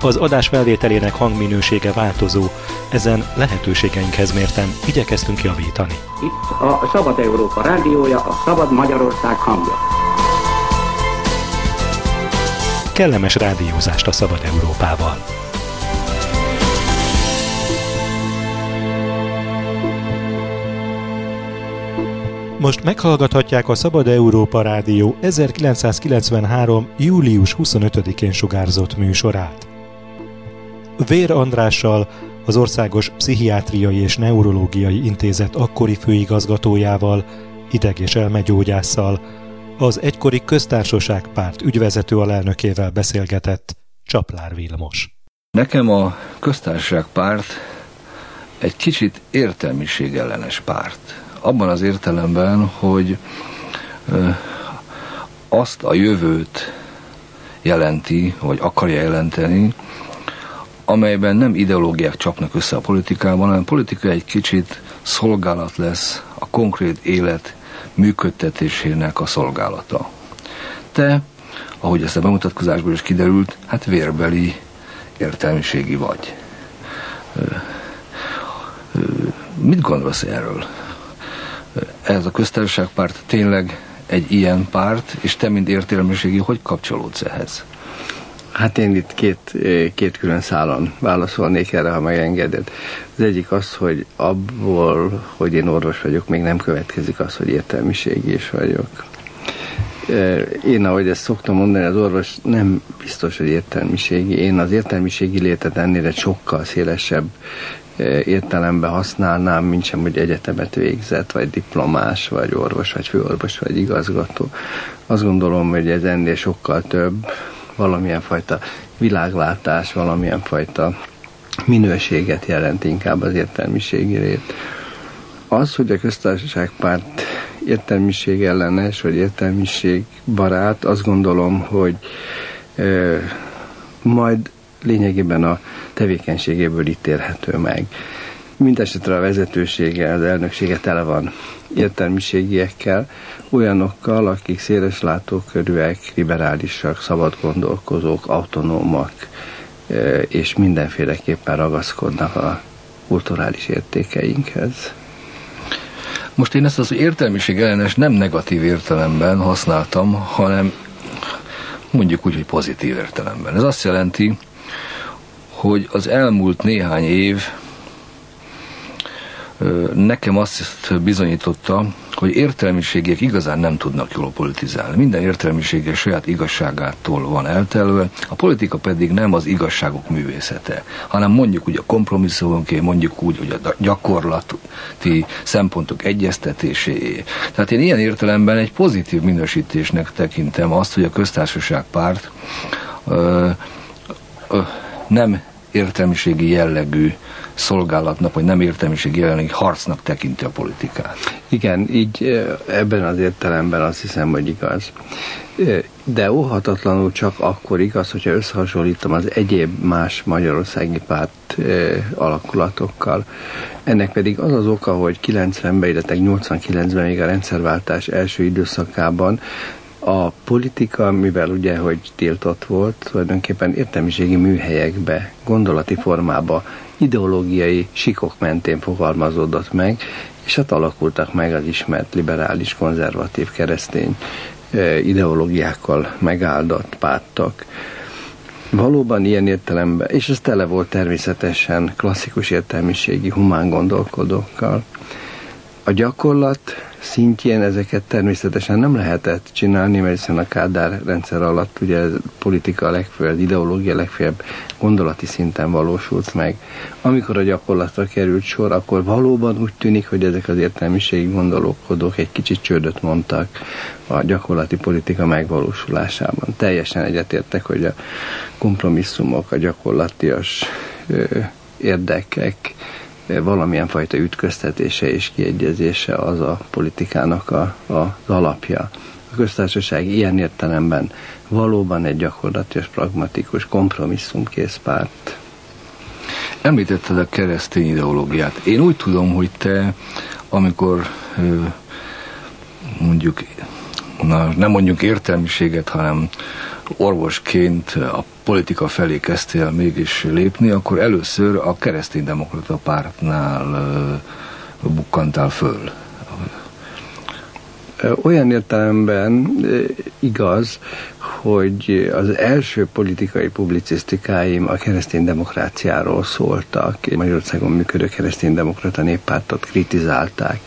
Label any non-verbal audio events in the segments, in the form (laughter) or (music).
Az adás felvételének hangminősége változó, ezen lehetőségeinkhez mérten igyekeztünk javítani. Itt a Szabad Európa rádiója, a Szabad Magyarország hangja. Kellemes rádiózást a Szabad Európával! Most meghallgathatják a Szabad Európa Rádió 1993. július 25-én sugárzott műsorát. Vér Andrással, az Országos Pszichiátriai és Neurológiai Intézet akkori főigazgatójával, ideg- és elmegyógyásszal, az egykori köztársaságpárt ügyvezető alelnökével beszélgetett Csaplár Vilmos. Nekem a köztársaságpárt egy kicsit értelmiségellenes párt. Abban az értelemben, hogy azt a jövőt jelenti, vagy akarja jelenteni, amelyben nem ideológiák csapnak össze a politikában, hanem a politika egy kicsit szolgálat lesz a konkrét élet működtetésének a szolgálata. Te, ahogy ezt a bemutatkozásból is kiderült, hát vérbeli értelmiségi vagy. Mit gondolsz erről? Ez a köztársaságpárt tényleg egy ilyen párt, és te, mint értelmiségi, hogy kapcsolódsz ehhez? Hát én itt két, két külön szálon válaszolnék erre, ha megengeded. Az egyik az, hogy abból, hogy én orvos vagyok, még nem következik az, hogy értelmiségi is vagyok. Én, ahogy ezt szoktam mondani, az orvos nem biztos, hogy értelmiségi. Én az értelmiségi létet ennél sokkal szélesebb értelemben használnám, mint sem, hogy egyetemet végzett, vagy diplomás, vagy orvos, vagy főorvos, vagy igazgató. Azt gondolom, hogy ez ennél sokkal több, valamilyen fajta világlátás, valamilyen fajta minőséget jelent inkább az értelmiségi rét. Az, hogy a köztársaságpárt értelmiség ellenes, vagy értelmiség barát, azt gondolom, hogy ö, majd lényegében a tevékenységéből ítélhető meg. Mindenesetre a vezetősége, az elnöksége tele van értelmiségiekkel, olyanokkal, akik széles látókörűek, liberálisak, szabad gondolkozók, autonómak, e, és mindenféleképpen ragaszkodnak a kulturális értékeinkhez. Most én ezt az értelmiség ellenes nem negatív értelemben használtam, hanem mondjuk úgy, hogy pozitív értelemben. Ez azt jelenti, hogy az elmúlt néhány év nekem azt bizonyította, hogy értelmiségiek igazán nem tudnak jól politizálni. Minden értelmisége saját igazságától van eltelve, a politika pedig nem az igazságok művészete, hanem mondjuk úgy a kompromisszumonké, mondjuk úgy, hogy a gyakorlati szempontok egyeztetéséé. Tehát én ilyen értelemben egy pozitív minősítésnek tekintem azt, hogy a köztársaság párt ö, ö, nem értelmiségi jellegű szolgálatnak, vagy nem értelmiség jelenlegi harcnak tekinti a politikát. Igen, így ebben az értelemben azt hiszem, hogy igaz. De óhatatlanul csak akkor igaz, hogyha összehasonlítom az egyéb más magyarországi párt alakulatokkal. Ennek pedig az az oka, hogy 90-ben, illetve 89-ben még a rendszerváltás első időszakában a politika, mivel ugye, hogy tiltott volt, tulajdonképpen értelmiségi műhelyekbe, gondolati formába ideológiai sikok mentén fogalmazódott meg, és hát alakultak meg az ismert liberális, konzervatív, keresztény ideológiákkal megáldott pártok. Valóban ilyen értelemben, és ez tele volt természetesen klasszikus értelmiségi humán gondolkodókkal. A gyakorlat szintjén ezeket természetesen nem lehetett csinálni, mert hiszen a Kádár rendszer alatt ugye politika legfőbb, ideológia legfőbb gondolati szinten valósult meg. Amikor a gyakorlatra került sor, akkor valóban úgy tűnik, hogy ezek az értelmiségi gondolkodók egy kicsit csődöt mondtak a gyakorlati politika megvalósulásában. Teljesen egyetértek, hogy a kompromisszumok, a gyakorlatias ö, érdekek valamilyen fajta ütköztetése és kiegyezése az a politikának a, a, az alapja. A köztársaság ilyen értelemben valóban egy gyakorlatilag pragmatikus, kompromisszumkész párt. Említetted a keresztény ideológiát. Én úgy tudom, hogy te, amikor mondjuk, na, nem mondjuk értelmiséget, hanem orvosként a politika felé kezdtél mégis lépni, akkor először a kereszténydemokrata pártnál bukkantál föl. Olyan értelemben igaz, hogy az első politikai publicisztikáim a keresztény demokráciáról szóltak. Magyarországon működő kereszténydemokrata néppártot kritizálták.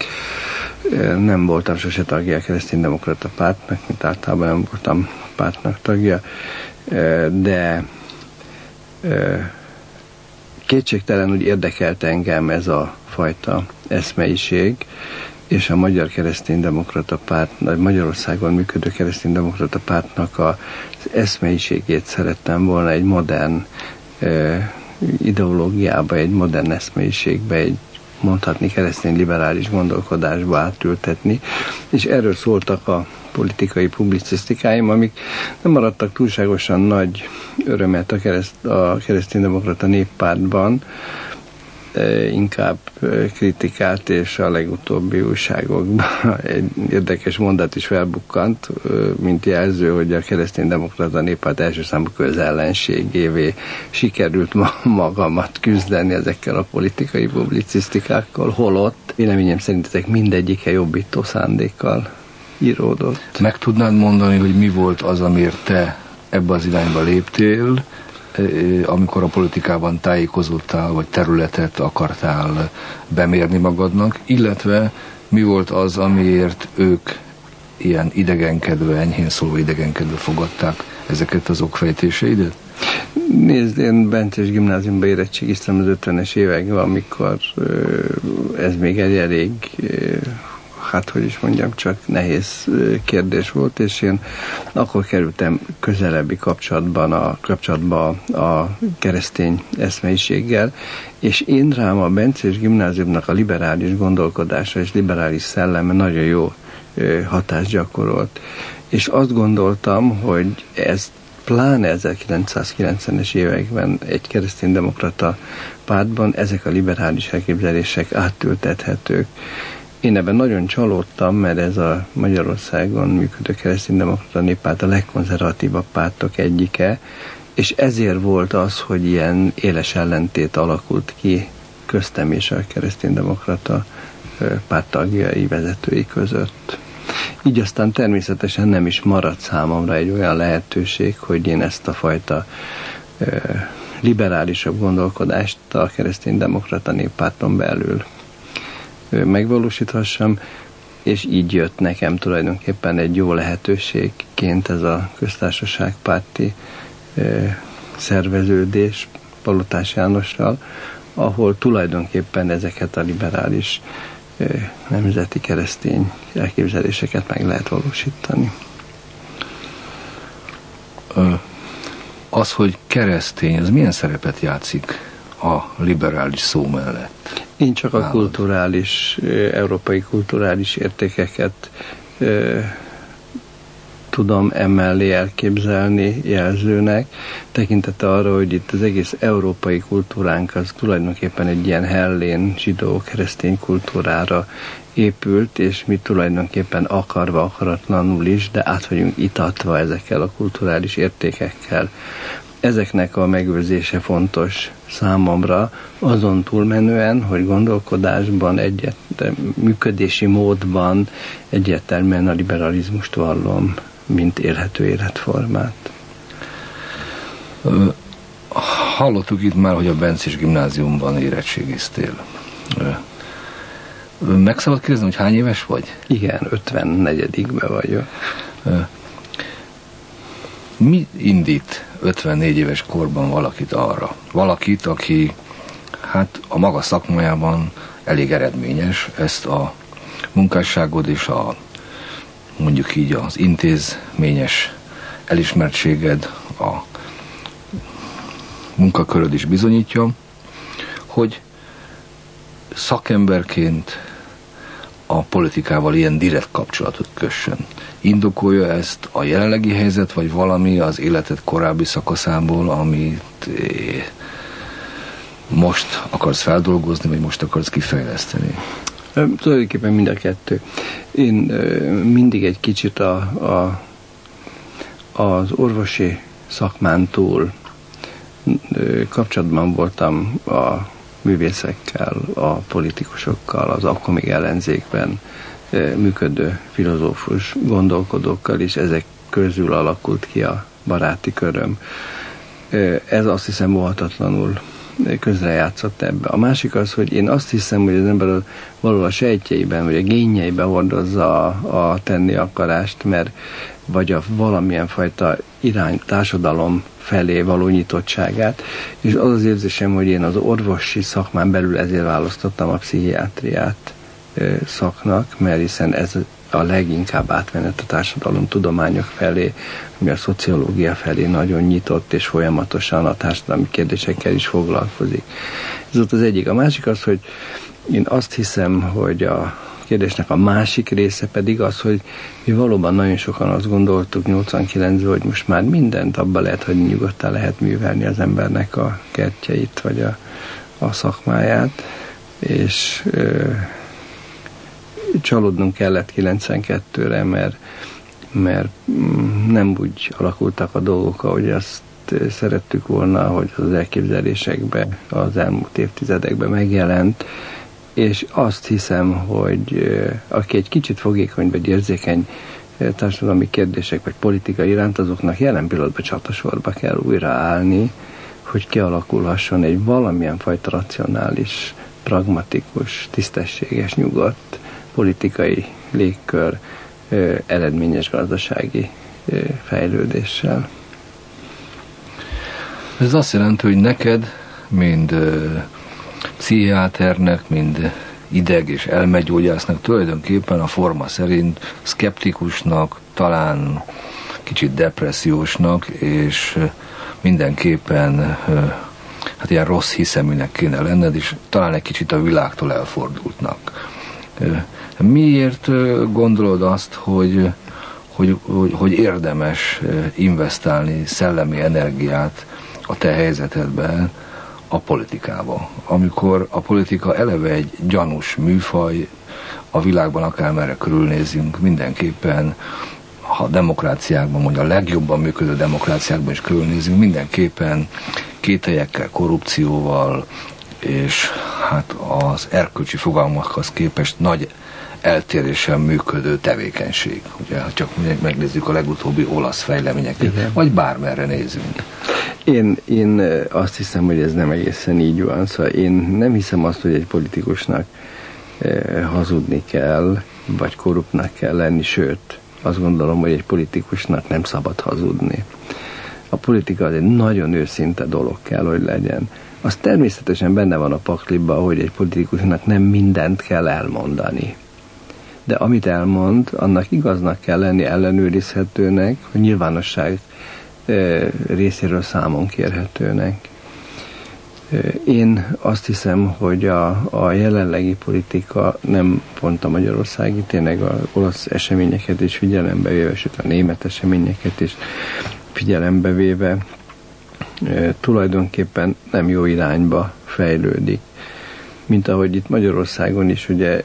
Nem voltam sose tagja a kereszténydemokrata pártnak, mint általában nem voltam pártnak tagja, de kétségtelenül érdekelt engem ez a fajta eszmeiség, és a Magyar Kereszténydemokrata Párt, Magyarországon működő Kereszténydemokrata Pártnak az eszmeiségét szerettem volna egy modern ideológiába, egy modern eszmeiségbe, egy mondhatni keresztény liberális gondolkodásba átültetni, és erről szóltak a politikai publicisztikáim, amik nem maradtak túlságosan nagy örömet a, kereszt, a kereszténydemokrata néppártban, inkább kritikát, és a legutóbbi újságokban (laughs) egy érdekes mondat is felbukkant, mint jelző, hogy a kereszténydemokrata néppárt első számú közellenségévé sikerült ma magamat küzdeni ezekkel a politikai publicisztikákkal, holott véleményem szerint ezek mindegyike jobbító szándékkal íródott. Meg tudnád mondani, hogy mi volt az, amiért te ebbe az irányba léptél, amikor a politikában tájékozódtál, vagy területet akartál bemérni magadnak, illetve mi volt az, amiért ők ilyen idegenkedve, enyhén szólva idegenkedve fogadták ezeket az okfejtéseidet? Nézd, én Bencés gimnáziumba érettségiztem az 50-es években, amikor ez még egy elég hát hogy is mondjam, csak nehéz kérdés volt, és én akkor kerültem közelebbi kapcsolatban a, kapcsolatba a keresztény eszmeiséggel, és én rám a Bencés gimnáziumnak a liberális gondolkodása és liberális szelleme nagyon jó hatást gyakorolt. És azt gondoltam, hogy ez pláne 1990-es években egy kereszténydemokrata pártban ezek a liberális elképzelések átültethetők. Én ebben nagyon csalódtam, mert ez a Magyarországon működő kereszténydemokrata néppárt a legkonzervatívabb pártok egyike, és ezért volt az, hogy ilyen éles ellentét alakult ki köztem és a kereszténydemokrata párttagjai vezetői között. Így aztán természetesen nem is maradt számomra egy olyan lehetőség, hogy én ezt a fajta liberálisabb gondolkodást a kereszténydemokrata néppárton belül megvalósíthassam, és így jött nekem tulajdonképpen egy jó lehetőségként ez a köztársaságpárti szerveződés Palotás Jánossal, ahol tulajdonképpen ezeket a liberális nemzeti keresztény elképzeléseket meg lehet valósítani. Az, hogy keresztény, az milyen szerepet játszik a liberális szó mellett? Én csak a kulturális, európai kulturális értékeket tudom emellé elképzelni jelzőnek, tekintete arra, hogy itt az egész európai kultúránk az tulajdonképpen egy ilyen hellén zsidó-keresztény kultúrára épült, és mi tulajdonképpen akarva, akaratlanul is, de át vagyunk itatva ezekkel a kulturális értékekkel. Ezeknek a megőrzése fontos számomra, azon túlmenően, hogy gondolkodásban, egyet, működési módban egyértelműen a liberalizmust vallom, mint élhető életformát. Hallottuk itt már, hogy a Bencés gimnáziumban érettségiztél. Meg szabad kérdezni, hogy hány éves vagy? Igen, 54-be vagyok. Mi indít 54 éves korban valakit arra? Valakit, aki hát a maga szakmájában elég eredményes, ezt a munkásságod és a mondjuk így az intézményes elismertséged, a munkaköröd is bizonyítja, hogy szakemberként a politikával ilyen direkt kapcsolatot kössön. Indokolja ezt a jelenlegi helyzet, vagy valami az életed korábbi szakaszából, amit eh, most akarsz feldolgozni, vagy most akarsz kifejleszteni? Tulajdonképpen mind a kettő. Én mindig egy kicsit a, a, az orvosi szakmán túl kapcsolatban voltam a művészekkel, a politikusokkal, az akkor még ellenzékben működő filozófus gondolkodókkal, és ezek közül alakult ki a baráti köröm. Ez azt hiszem óhatatlanul közrejátszott ebbe. A másik az, hogy én azt hiszem, hogy az ember valahol a sejtjeiben, vagy a génjeiben hordozza a, a tenni akarást, mert vagy a valamilyen fajta irány, társadalom felé való nyitottságát, és az az érzésem, hogy én az orvosi szakmán belül ezért választottam a pszichiátriát szaknak, mert hiszen ez a leginkább átmenet a társadalom tudományok felé, ami a szociológia felé nagyon nyitott, és folyamatosan a társadalmi kérdésekkel is foglalkozik. Ez ott az egyik. A másik az, hogy én azt hiszem, hogy a kérdésnek a másik része pedig az, hogy mi valóban nagyon sokan azt gondoltuk 89-ben, hogy most már mindent abba lehet, hogy nyugodtan lehet művelni az embernek a kertjeit, vagy a, a szakmáját, és ö, csalódnunk kellett 92-re, mert, mert mm, nem úgy alakultak a dolgok, ahogy azt szerettük volna, hogy az elképzelésekben az elmúlt évtizedekben megjelent, és azt hiszem, hogy aki egy kicsit fogékony vagy érzékeny társadalmi kérdések vagy politika iránt, azoknak jelen pillanatban csatasorba kell újra állni, hogy kialakulhasson egy valamilyen fajta racionális, pragmatikus, tisztességes, nyugodt politikai légkör eredményes gazdasági fejlődéssel. Ez azt jelenti, hogy neked, mind pszichiáternek, mind ideg- és elmegyógyásznak tulajdonképpen a forma szerint szkeptikusnak, talán kicsit depressziósnak, és mindenképpen hát ilyen rossz hiszeműnek kéne lenned, és talán egy kicsit a világtól elfordultnak. Miért gondolod azt, hogy, hogy, hogy, hogy érdemes investálni szellemi energiát a te helyzetedben a politikába? Amikor a politika eleve egy gyanús műfaj, a világban akármerre körülnézünk, mindenképpen ha demokráciákban, mondja a legjobban működő demokráciákban is körülnézünk, mindenképpen kételyekkel, korrupcióval, és hát az erkölcsi fogalmakhoz képest nagy eltérésen működő tevékenység. Ugye, ha csak megnézzük a legutóbbi olasz fejleményeket, Igen. vagy bármerre nézünk. Én, én azt hiszem, hogy ez nem egészen így van. Szóval én nem hiszem azt, hogy egy politikusnak eh, hazudni kell, vagy korruptnak kell lenni, sőt, azt gondolom, hogy egy politikusnak nem szabad hazudni. A politika az egy nagyon őszinte dolog kell, hogy legyen. Az természetesen benne van a pakliba, hogy egy politikusnak nem mindent kell elmondani de amit elmond, annak igaznak kell lenni ellenőrizhetőnek, a nyilvánosság részéről számon kérhetőnek. Én azt hiszem, hogy a, a jelenlegi politika nem pont a magyarországi, tényleg az olasz eseményeket is figyelembe véve, sőt a német eseményeket is figyelembe véve tulajdonképpen nem jó irányba fejlődik. Mint ahogy itt Magyarországon is ugye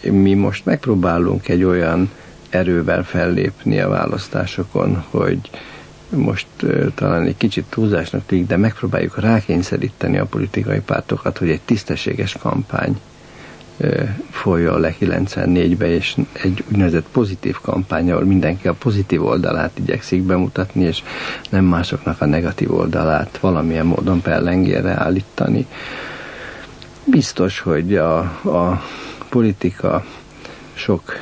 mi most megpróbálunk egy olyan erővel fellépni a választásokon, hogy most talán egy kicsit túlzásnak tűnik, de megpróbáljuk rákényszeríteni a politikai pártokat, hogy egy tisztességes kampány folyjon le 94-be, és egy úgynevezett pozitív kampány, ahol mindenki a pozitív oldalát igyekszik bemutatni, és nem másoknak a negatív oldalát valamilyen módon pellengére állítani. Biztos, hogy a, a politika sok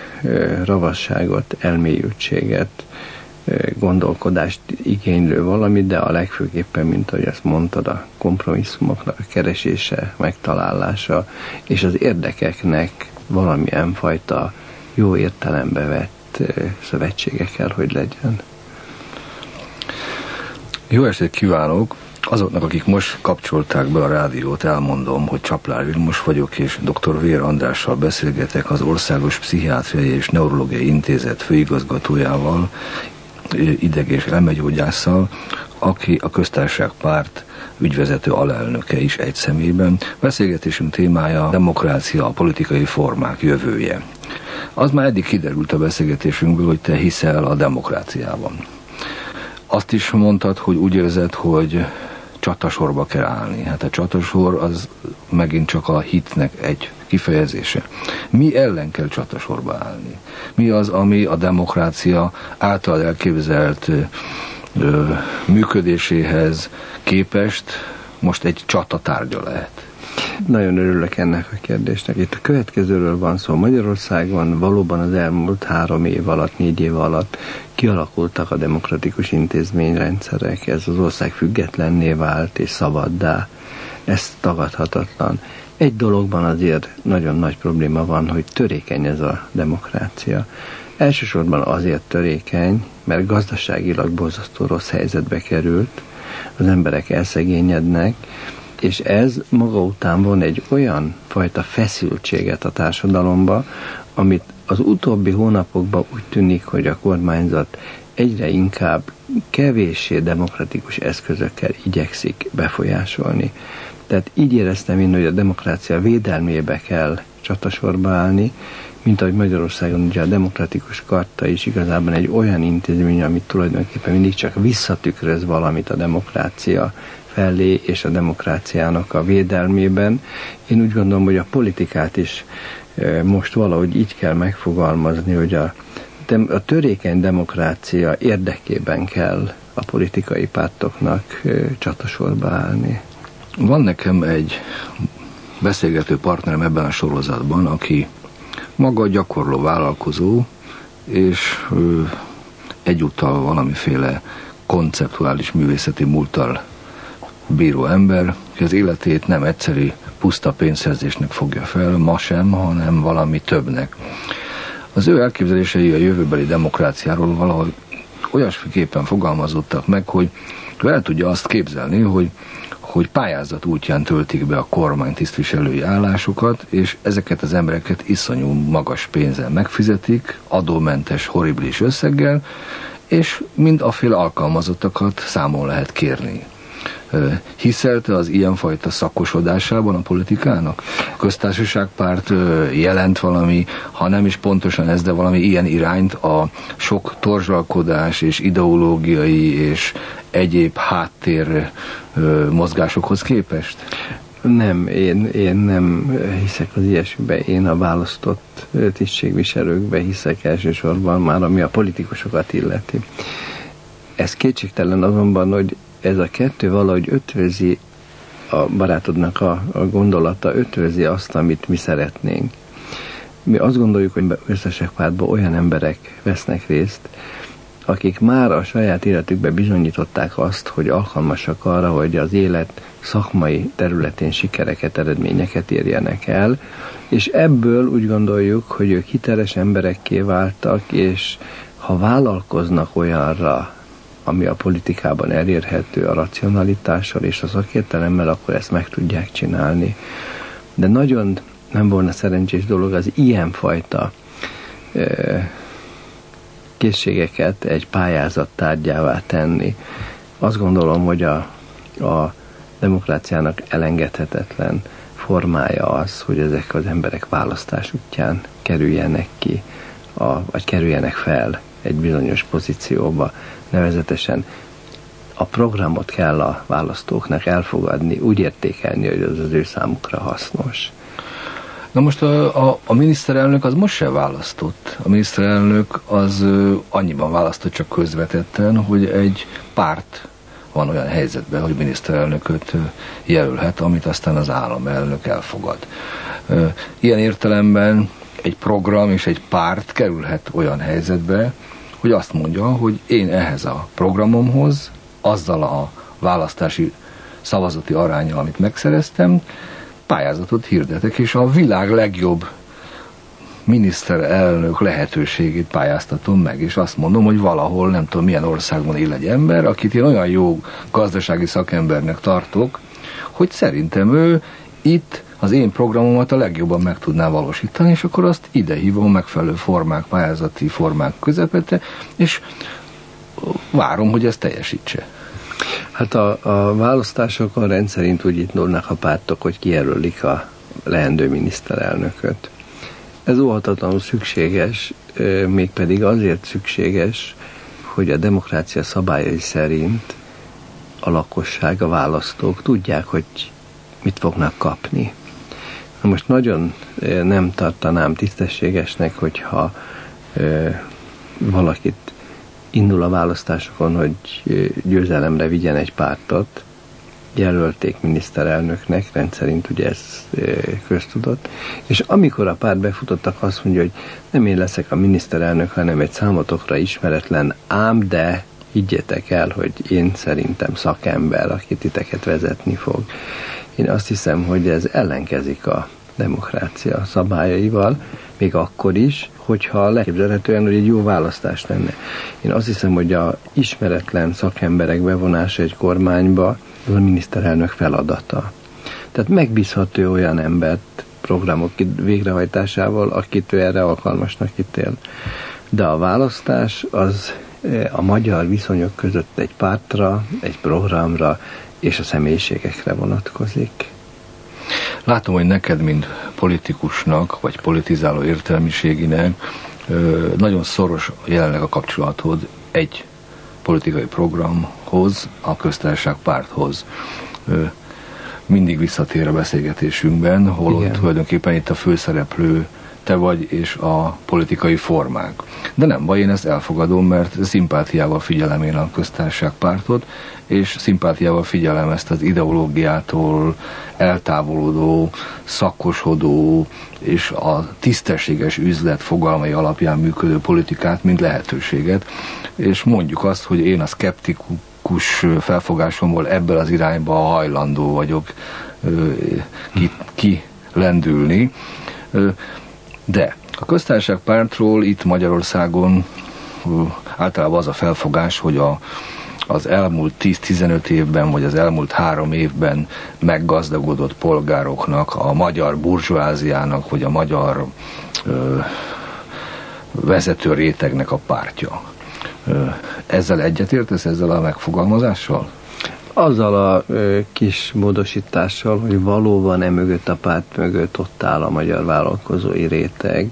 ravasságot, elmélyültséget, gondolkodást igénylő valami, de a legfőképpen, mint ahogy ezt mondtad, a kompromisszumoknak a keresése, megtalálása, és az érdekeknek valamilyen fajta jó értelembe vett szövetsége kell, hogy legyen. Jó estét kívánok! Azoknak, akik most kapcsolták be a rádiót, elmondom, hogy Csaplár Vilmos vagyok, és dr. Vér Andrással beszélgetek az Országos Pszichiátriai és Neurológiai Intézet főigazgatójával, ideg- és elmegyógyásszal, aki a köztársaság párt ügyvezető alelnöke is egy szemében. Beszélgetésünk témája a demokrácia, a politikai formák jövője. Az már eddig kiderült a beszélgetésünkből, hogy te hiszel a demokráciában. Azt is mondtad, hogy úgy érzed, hogy csatasorba kell állni. Hát a csatasor az megint csak a hitnek egy kifejezése. Mi ellen kell csatasorba állni? Mi az, ami a demokrácia által elképzelt ö, működéséhez képest most egy csatatárgya lehet? Nagyon örülök ennek a kérdésnek. Itt a következőről van szó. Magyarországon valóban az elmúlt három év alatt, négy év alatt kialakultak a demokratikus intézményrendszerek. Ez az ország függetlenné vált és szabaddá. Ez tagadhatatlan. Egy dologban azért nagyon nagy probléma van, hogy törékeny ez a demokrácia. Elsősorban azért törékeny, mert gazdaságilag borzasztó rossz helyzetbe került, az emberek elszegényednek, és ez maga után von egy olyan fajta feszültséget a társadalomba, amit az utóbbi hónapokban úgy tűnik, hogy a kormányzat egyre inkább kevéssé demokratikus eszközökkel igyekszik befolyásolni. Tehát így éreztem én, hogy a demokrácia védelmébe kell csatasorba állni, mint ahogy Magyarországon ugye a demokratikus karta is igazából egy olyan intézmény, amit tulajdonképpen mindig csak visszatükröz valamit a demokrácia felé és a demokráciának a védelmében. Én úgy gondolom, hogy a politikát is most valahogy így kell megfogalmazni, hogy a, a törékeny demokrácia érdekében kell a politikai pártoknak csatasorba állni. Van nekem egy beszélgető partnerem ebben a sorozatban, aki maga gyakorló vállalkozó, és ő egyúttal valamiféle konceptuális művészeti múltal bíró ember, hogy az életét nem egyszerű puszta pénzszerzésnek fogja fel, ma sem, hanem valami többnek. Az ő elképzelései a jövőbeli demokráciáról valahogy olyasmiképpen fogalmazottak meg, hogy el tudja azt képzelni, hogy hogy pályázat útján töltik be a kormány tisztviselői állásokat, és ezeket az embereket iszonyú magas pénzzel megfizetik, adómentes, horribilis összeggel, és mind a fél alkalmazottakat számon lehet kérni. Hiszelte az ilyenfajta szakosodásában a politikának? A köztársaságpárt jelent valami, ha nem is pontosan ez, de valami ilyen irányt a sok torzsalkodás és ideológiai és egyéb háttér mozgásokhoz képest? Nem, én, én nem hiszek az ilyesmibe. Én a választott tisztségviselőkbe hiszek elsősorban, már ami a politikusokat illeti. Ez kétségtelen azonban, hogy ez a kettő valahogy ötvözi a barátodnak a, a gondolata, ötvözi azt, amit mi szeretnénk. Mi azt gondoljuk, hogy összesek olyan emberek vesznek részt, akik már a saját életükben bizonyították azt, hogy alkalmasak arra, hogy az élet szakmai területén sikereket, eredményeket érjenek el, és ebből úgy gondoljuk, hogy ők hiteles emberekké váltak, és ha vállalkoznak olyanra, ami a politikában elérhető a racionalitással és a szakértelemmel, akkor ezt meg tudják csinálni. De nagyon nem volna szerencsés dolog az ilyenfajta készségeket egy pályázat tárgyává tenni. Azt gondolom, hogy a, a demokráciának elengedhetetlen formája az, hogy ezek az emberek választás útján kerüljenek ki, a, vagy kerüljenek fel egy bizonyos pozícióba, nevezetesen a programot kell a választóknak elfogadni, úgy értékelni, hogy az az ő számukra hasznos. Na most a, a, a miniszterelnök az most se választott. A miniszterelnök az annyiban választott csak közvetetten, hogy egy párt van olyan helyzetben, hogy miniszterelnököt jelölhet, amit aztán az államelnök elfogad. Ilyen értelemben egy program és egy párt kerülhet olyan helyzetbe, hogy azt mondja, hogy én ehhez a programomhoz, azzal a választási szavazati aránya, amit megszereztem, pályázatot hirdetek, és a világ legjobb miniszterelnök lehetőségét pályáztatom meg, és azt mondom, hogy valahol, nem tudom milyen országban él egy ember, akit én olyan jó gazdasági szakembernek tartok, hogy szerintem ő itt az én programomat a legjobban meg tudná valósítani, és akkor azt ide hívom megfelelő formák, pályázati formák közepette, és várom, hogy ezt teljesítse. Hát a, a választásokon rendszerint úgy indulnak a pártok, hogy kijelölik a leendő miniszterelnököt. Ez óhatatlanul szükséges, mégpedig azért szükséges, hogy a demokrácia szabályai szerint a lakosság, a választók tudják, hogy mit fognak kapni. Most nagyon nem tartanám tisztességesnek, hogyha valakit indul a választásokon, hogy győzelemre vigyen egy pártot, jelölték miniszterelnöknek, rendszerint ugye ez köztudott, és amikor a párt befutottak, azt mondja, hogy nem én leszek a miniszterelnök, hanem egy számotokra ismeretlen, ám de higgyetek el, hogy én szerintem szakember, aki titeket vezetni fog. Én azt hiszem, hogy ez ellenkezik a demokrácia szabályaival, még akkor is, hogyha leképzelhetően, hogy egy jó választás lenne. Én azt hiszem, hogy a ismeretlen szakemberek bevonása egy kormányba az a miniszterelnök feladata. Tehát megbízható olyan embert programok végrehajtásával, akit ő erre alkalmasnak ítél. De a választás az a magyar viszonyok között egy pártra, egy programra és a személyiségekre vonatkozik. Látom, hogy neked, mint politikusnak, vagy politizáló értelmiséginek nagyon szoros jelenleg a kapcsolatod egy politikai programhoz, a köztársaság párthoz. Mindig visszatér a beszélgetésünkben, holott Igen. tulajdonképpen itt a főszereplő te vagy és a politikai formák. De nem baj, én ezt elfogadom, mert szimpátiával figyelem én a köztársaságpártot, és szimpátiával figyelem ezt az ideológiától eltávolodó, szakosodó és a tisztességes üzlet fogalmai alapján működő politikát, mint lehetőséget. És mondjuk azt, hogy én a szkeptikus felfogásomból ebből az irányba hajlandó vagyok ki, ki lendülni. De a köztársaság pártról itt Magyarországon általában az a felfogás, hogy a, az elmúlt 10-15 évben, vagy az elmúlt három évben meggazdagodott polgároknak, a magyar burzsóáziának, vagy a magyar ö, vezető rétegnek a pártja. Ezzel egyetértesz, ezzel a megfogalmazással? Azzal a kis módosítással, hogy valóban emögött a párt mögött ott áll a magyar vállalkozói réteg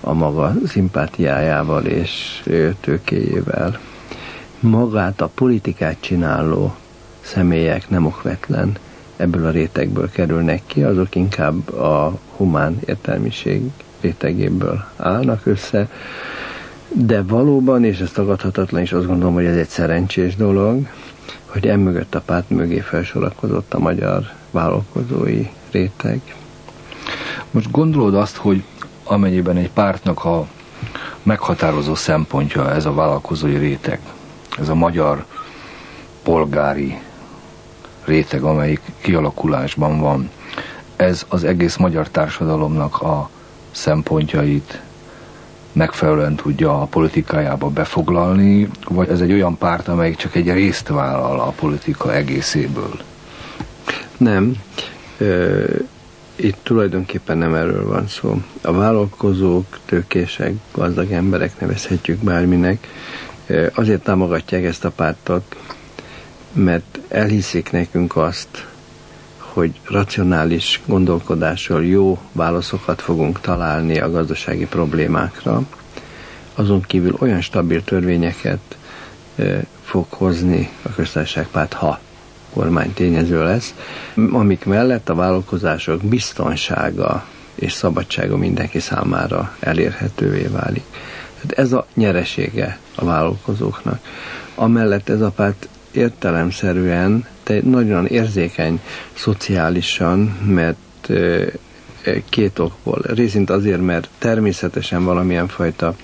a maga szimpátiájával és ö, tőkéjével. Magát a politikát csináló személyek nem okvetlen ebből a rétegből kerülnek ki, azok inkább a humán értelmiség rétegéből állnak össze, de valóban, és ez tagadhatatlan, és azt gondolom, hogy ez egy szerencsés dolog, hogy emögött a párt mögé felsorakozott a magyar vállalkozói réteg. Most gondolod azt, hogy amennyiben egy pártnak a meghatározó szempontja ez a vállalkozói réteg, ez a magyar polgári réteg, amelyik kialakulásban van, ez az egész magyar társadalomnak a szempontjait megfelelően tudja a politikájába befoglalni, vagy ez egy olyan párt, amelyik csak egy részt vállal a politika egészéből? Nem. Itt tulajdonképpen nem erről van szó. A vállalkozók, tőkések, gazdag emberek, nevezhetjük bárminek, azért támogatják ezt a pártot, mert elhiszik nekünk azt, hogy racionális gondolkodással jó válaszokat fogunk találni a gazdasági problémákra, azon kívül olyan stabil törvényeket fog hozni a köztársaságpárt, ha kormány tényező lesz, amik mellett a vállalkozások biztonsága és szabadsága mindenki számára elérhetővé válik. Tehát ez a nyeresége a vállalkozóknak. Amellett ez a párt értelemszerűen te nagyon érzékeny szociálisan, mert két okból. Részint azért, mert természetesen valamilyen fajta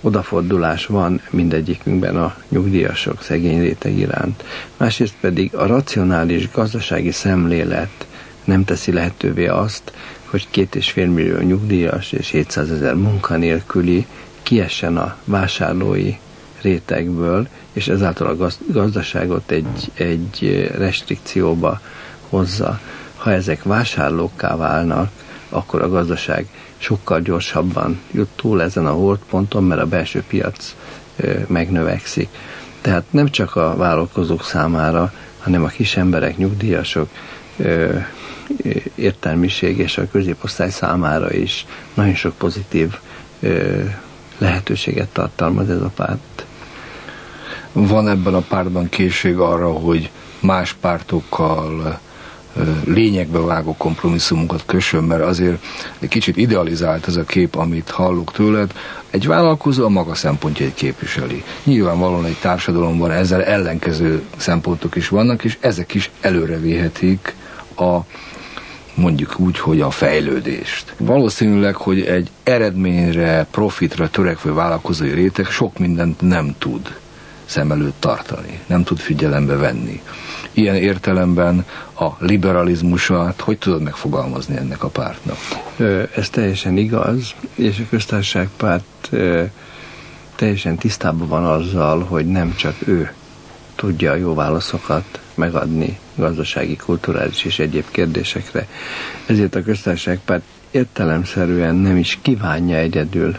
odafordulás van mindegyikünkben a nyugdíjasok szegény réteg iránt. Másrészt pedig a racionális gazdasági szemlélet nem teszi lehetővé azt, hogy két és fél millió nyugdíjas és 700 ezer munkanélküli kiessen a vásárlói rétegből, és ezáltal a gazdaságot egy, egy restrikcióba hozza. Ha ezek vásárlókká válnak, akkor a gazdaság sokkal gyorsabban jut túl ezen a holdponton, mert a belső piac megnövekszik. Tehát nem csak a vállalkozók számára, hanem a kis emberek, nyugdíjasok, értelmiség és a középosztály számára is nagyon sok pozitív lehetőséget tartalmaz ez a párt. Van ebben a pártban készség arra, hogy más pártokkal lényegbe vágó kompromisszumokat kössön, mert azért egy kicsit idealizált ez a kép, amit hallok tőled. Egy vállalkozó a maga szempontjait képviseli. Nyilvánvalóan egy társadalomban ezzel ellenkező szempontok is vannak, és ezek is előrevihetik a mondjuk úgy, hogy a fejlődést. Valószínűleg, hogy egy eredményre, profitra törekvő vállalkozói réteg sok mindent nem tud szem előtt tartani, nem tud figyelembe venni. Ilyen értelemben a liberalizmusát hogy tudod megfogalmazni ennek a pártnak? Ez teljesen igaz, és a köztársaságpárt teljesen tisztában van azzal, hogy nem csak ő tudja a jó válaszokat megadni gazdasági, kulturális és egyéb kérdésekre. Ezért a köztársaságpárt értelemszerűen nem is kívánja egyedül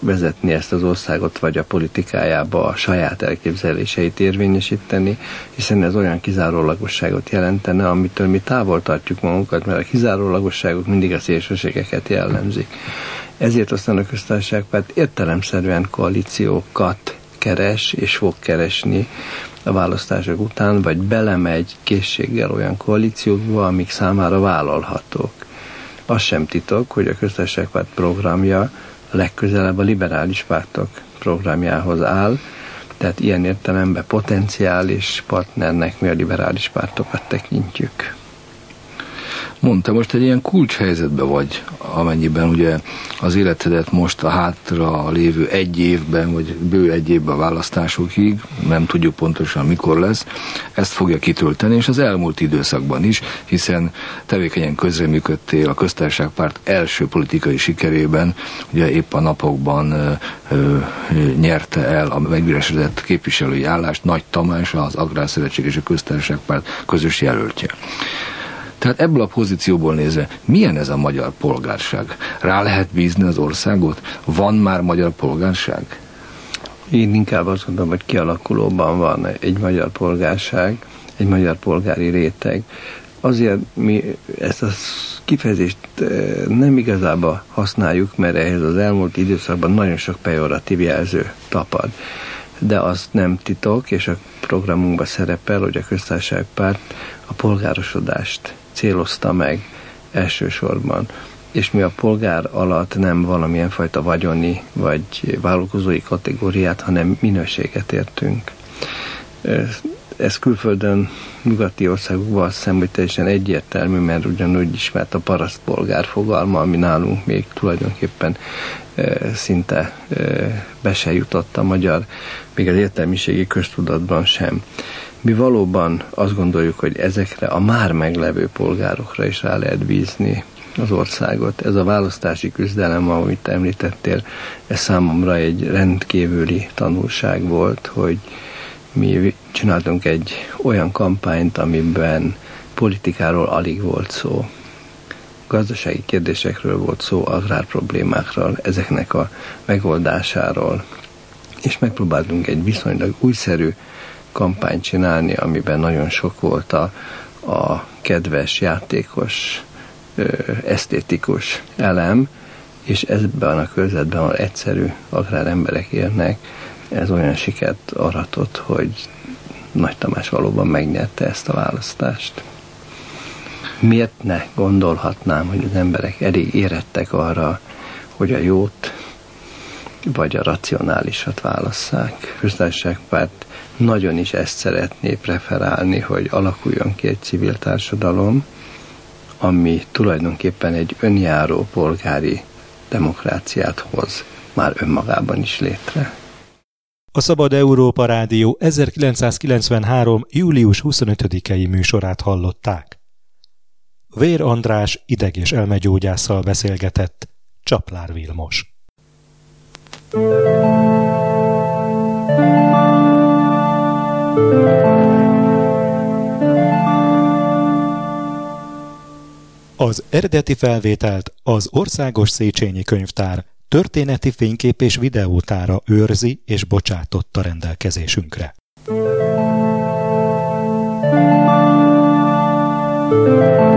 vezetni ezt az országot, vagy a politikájába a saját elképzeléseit érvényesíteni, hiszen ez olyan kizárólagosságot jelentene, amitől mi távol tartjuk magunkat, mert a kizárólagosságok mindig a szélsőségeket jellemzik. Ezért aztán a köztársaságpárt értelemszerűen koalíciókat keres és fog keresni a választások után, vagy belemegy készséggel olyan koalíciókba, amik számára vállalhatók. Az sem titok, hogy a köztársaságpárt programja legközelebb a liberális pártok programjához áll, tehát ilyen értelemben potenciális partnernek mi a liberális pártokat tekintjük. Mondta, most egy ilyen kulcshelyzetben vagy, amennyiben ugye az életedet most a hátra lévő egy évben, vagy bő egy évben a választásokig, nem tudjuk pontosan mikor lesz, ezt fogja kitölteni, és az elmúlt időszakban is, hiszen tevékenyen közreműködtél a köztársaságpárt első politikai sikerében, ugye épp a napokban ö, ö, nyerte el a megüresedett képviselői állást Nagy Tamás, az Agrárszövetség és a köztársaságpárt közös jelöltje. Tehát ebből a pozícióból nézve, milyen ez a magyar polgárság? Rá lehet bízni az országot? Van már magyar polgárság? Én inkább azt gondolom, hogy kialakulóban van egy magyar polgárság, egy magyar polgári réteg. Azért mi ezt a kifejezést eh, nem igazából használjuk, mert ehhez az elmúlt időszakban nagyon sok pejoratív jelző tapad. De azt nem titok, és a programunkban szerepel, hogy a köztársaságpárt a polgárosodást célozta meg elsősorban. És mi a polgár alatt nem valamilyen fajta vagyoni vagy vállalkozói kategóriát, hanem minőséget értünk. Ez külföldön, nyugati országokban azt hiszem, hogy teljesen egyértelmű, mert ugyanúgy ismert a parasztpolgár fogalma, ami nálunk még tulajdonképpen szinte be se jutott a magyar, még az értelmiségi köztudatban sem. Mi valóban azt gondoljuk, hogy ezekre a már meglevő polgárokra is rá lehet bízni az országot. Ez a választási küzdelem, amit említettél, ez számomra egy rendkívüli tanulság volt, hogy mi csináltunk egy olyan kampányt, amiben politikáról alig volt szó. Gazdasági kérdésekről volt szó, agrárproblémákról, ezeknek a megoldásáról. És megpróbáltunk egy viszonylag újszerű kampányt csinálni, amiben nagyon sok volt a, a kedves, játékos, ö, esztétikus elem, és ebben a körzetben, ahol egyszerű agráremberek élnek, ez olyan sikert aratott, hogy Nagy Tamás valóban megnyerte ezt a választást. Miért ne gondolhatnám, hogy az emberek elég érettek arra, hogy a jót vagy a racionálisat válasszák. Köztársaságpárt nagyon is ezt szeretné preferálni, hogy alakuljon ki egy civil társadalom, ami tulajdonképpen egy önjáró polgári demokráciát hoz már önmagában is létre. A Szabad Európa Rádió 1993. július 25-i műsorát hallották. Vér András ideg- és elmegyógyásszal beszélgetett Csaplár Vilmos. Az eredeti felvételt az Országos Széchenyi Könyvtár történeti fénykép és videótára őrzi és bocsátotta rendelkezésünkre. Thank you.